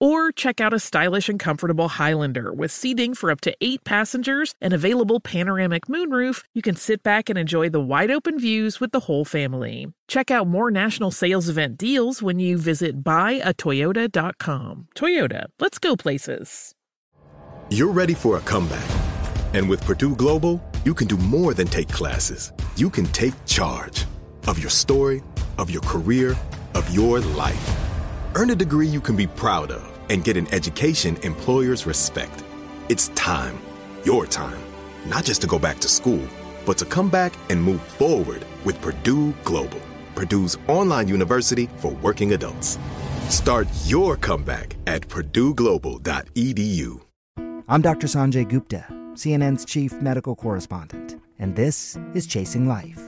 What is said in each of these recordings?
Or check out a stylish and comfortable Highlander with seating for up to eight passengers and available panoramic moonroof. You can sit back and enjoy the wide open views with the whole family. Check out more national sales event deals when you visit buyatoyota.com. Toyota, let's go places. You're ready for a comeback. And with Purdue Global, you can do more than take classes. You can take charge of your story, of your career, of your life. Earn a degree you can be proud of and get an education employers respect. It's time, your time, not just to go back to school, but to come back and move forward with Purdue Global, Purdue's online university for working adults. Start your comeback at purdueglobal.edu. I'm Dr. Sanjay Gupta, CNN's chief medical correspondent, and this is Chasing Life.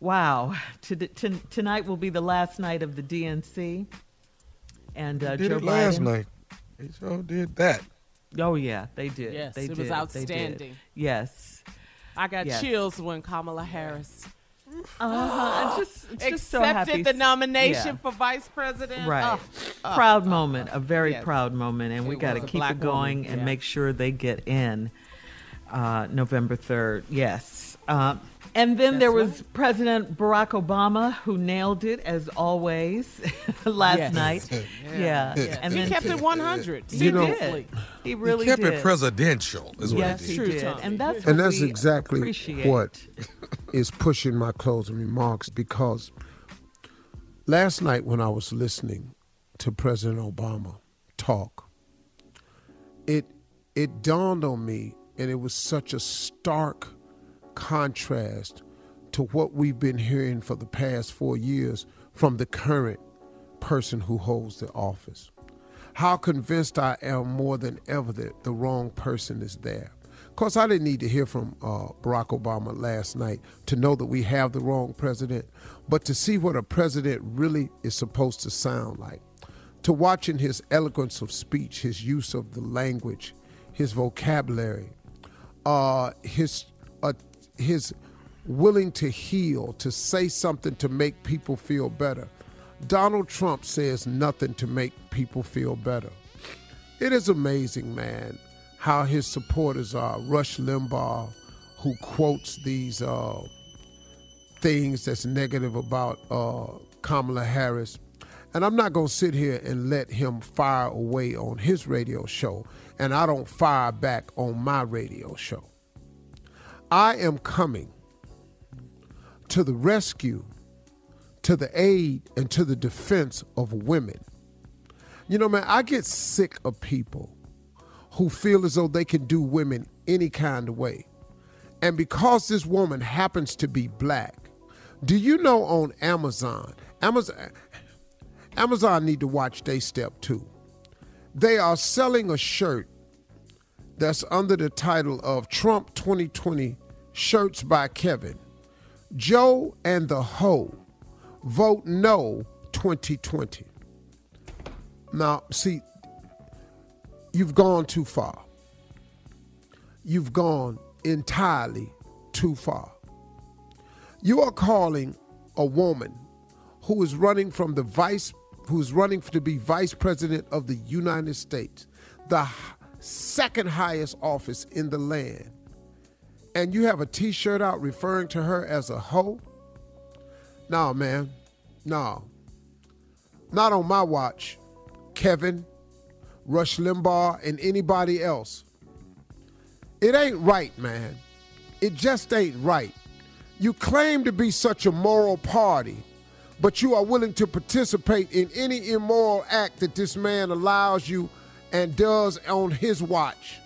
Wow, to, to, tonight will be the last night of the DNC. And uh, did Joe it last Biden. night. They sure did that. Oh yeah, they did. Yes, they it did. was They did. outstanding. Yes. I got Yes. chills when Kamala Harris Uh-huh. I'm just, just accepted happy. the nomination Yeah. for vice president. Right. Oh, proud oh, moment, a very Yes. proud moment, and we got to keep it going woman, and yeah. make sure they get in uh, November 3rd. Yes. Uh, and then That's there was right. President Barack Obama who nailed it as always last Yes. night. Yeah. Yeah. And he then kept to- it 100. He You know- did. He really he kept did. it presidential, is yes, he he did. True, did. And that's And what that's we exactly appreciate. what is pushing my closing remarks because last night when I was listening to President Obama talk, it it dawned on me and it was such a stark contrast to what we've been hearing for the past four years from the current person who holds the office. How convinced I am more than ever that the wrong person is there. Of course, I didn't need to hear from uh, Barack Obama last night to know that we have the wrong president, but to see what a president really is supposed to sound like, to watching his eloquence of speech, his use of the language, his vocabulary, uh, his his willing to heal, to say something to make people feel better. Donald Trump says nothing to make people feel better. It is amazing, man, how his supporters are. Rush Limbaugh, who quotes these uh, things that's negative about uh, Kamala Harris. And I'm not going to sit here and let him fire away on his radio show, and I don't fire back on my radio show. I am coming to the rescue, to the aid, and to the defense of women. You know, man, I get sick of people who feel as though they can do women any kind of way. And because this woman happens to be black, do you know on Amazon, Amazon Amazon need to watch they step too. They are selling a shirt that's under the title of Trump 2020 Shirts by Kevin. Joe and the Ho vote no 2020. Now, see, you've gone too far. You've gone entirely too far. You are calling a woman who is running from the vice who's running to be vice president of the United States, the second highest office in the land, and you have a t-shirt out referring to her as a hoe? No, man. No. Not on my watch. Kevin, Rush Limbaugh, and anybody else. It ain't right, man. It just ain't right. You claim to be such a moral party, but you are willing to participate in any immoral act that this man allows you and does on his watch.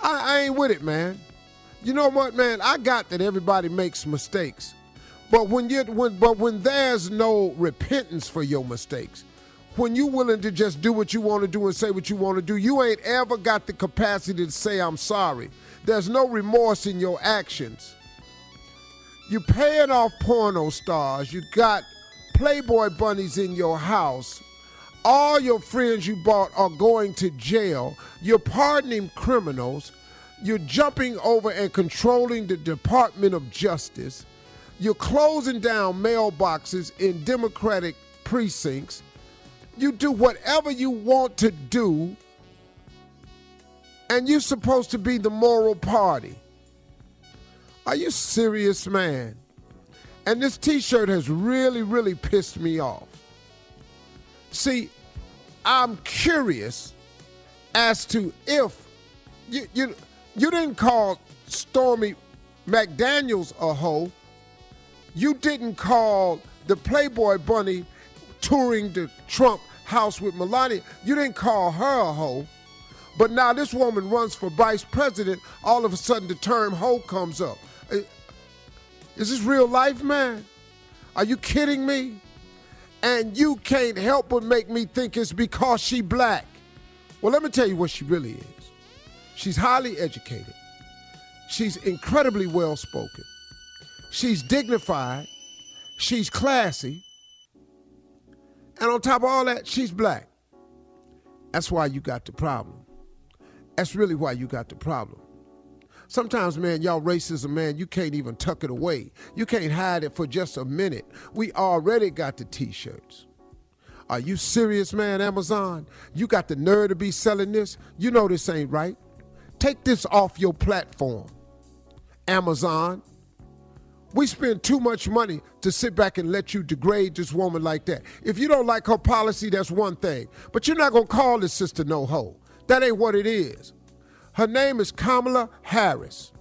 I, I ain't with it, man. You know what, man? I got that everybody makes mistakes. But when you when but when there's no repentance for your mistakes, when you're willing to just do what you want to do and say what you want to do, you ain't ever got the capacity to say I'm sorry. There's no remorse in your actions. You're paying off porno stars. You got Playboy bunnies in your house. All your friends you bought are going to jail. You're pardoning criminals. You're jumping over and controlling the Department of Justice. You're closing down mailboxes in Democratic precincts. You do whatever you want to do, and you're supposed to be the moral party. Are you serious, man? And this t shirt has really, really pissed me off. See, I'm curious as to if you, you, you didn't call Stormy McDaniels a hoe. You didn't call the Playboy Bunny touring the Trump house with Melania. You didn't call her a hoe. But now this woman runs for vice president. All of a sudden, the term hoe comes up. Is this real life, man? Are you kidding me? And you can't help but make me think it's because she black. Well, let me tell you what she really is. She's highly educated. She's incredibly well spoken. She's dignified. She's classy. And on top of all that, she's black. That's why you got the problem. That's really why you got the problem. Sometimes, man, y'all racism, man, you can't even tuck it away. You can't hide it for just a minute. We already got the t shirts. Are you serious, man, Amazon? You got the nerve to be selling this? You know this ain't right. Take this off your platform, Amazon. We spend too much money to sit back and let you degrade this woman like that. If you don't like her policy, that's one thing. But you're not going to call this sister no hoe. That ain't what it is. Her name is Kamala Harris.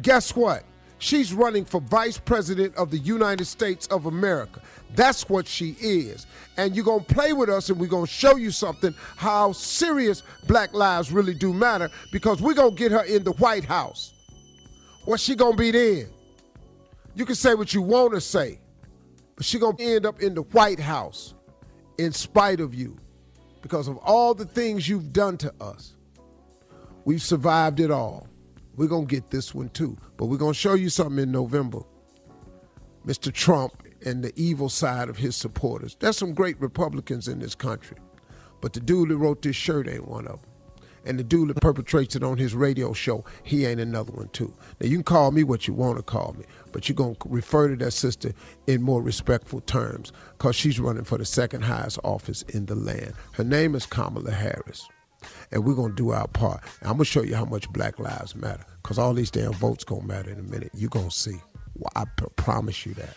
Guess what? She's running for vice president of the United States of America. That's what she is. And you're going to play with us and we're going to show you something how serious black lives really do matter because we're going to get her in the White House. What's she going to be then? You can say what you want to say, but she going to end up in the White House in spite of you because of all the things you've done to us. We've survived it all. We're going to get this one too. But we're going to show you something in November. Mr. Trump and the evil side of his supporters. There's some great Republicans in this country. But the dude that wrote this shirt ain't one of them. And the dude that perpetrates it on his radio show, he ain't another one too. Now you can call me what you want to call me, but you're gonna refer to that sister in more respectful terms, cause she's running for the second highest office in the land. Her name is Kamala Harris and we're gonna do our part. And I'm gonna show you how much Black Lives Matter, cause all these damn votes gonna matter in a minute. You're gonna see. Well, I promise you that.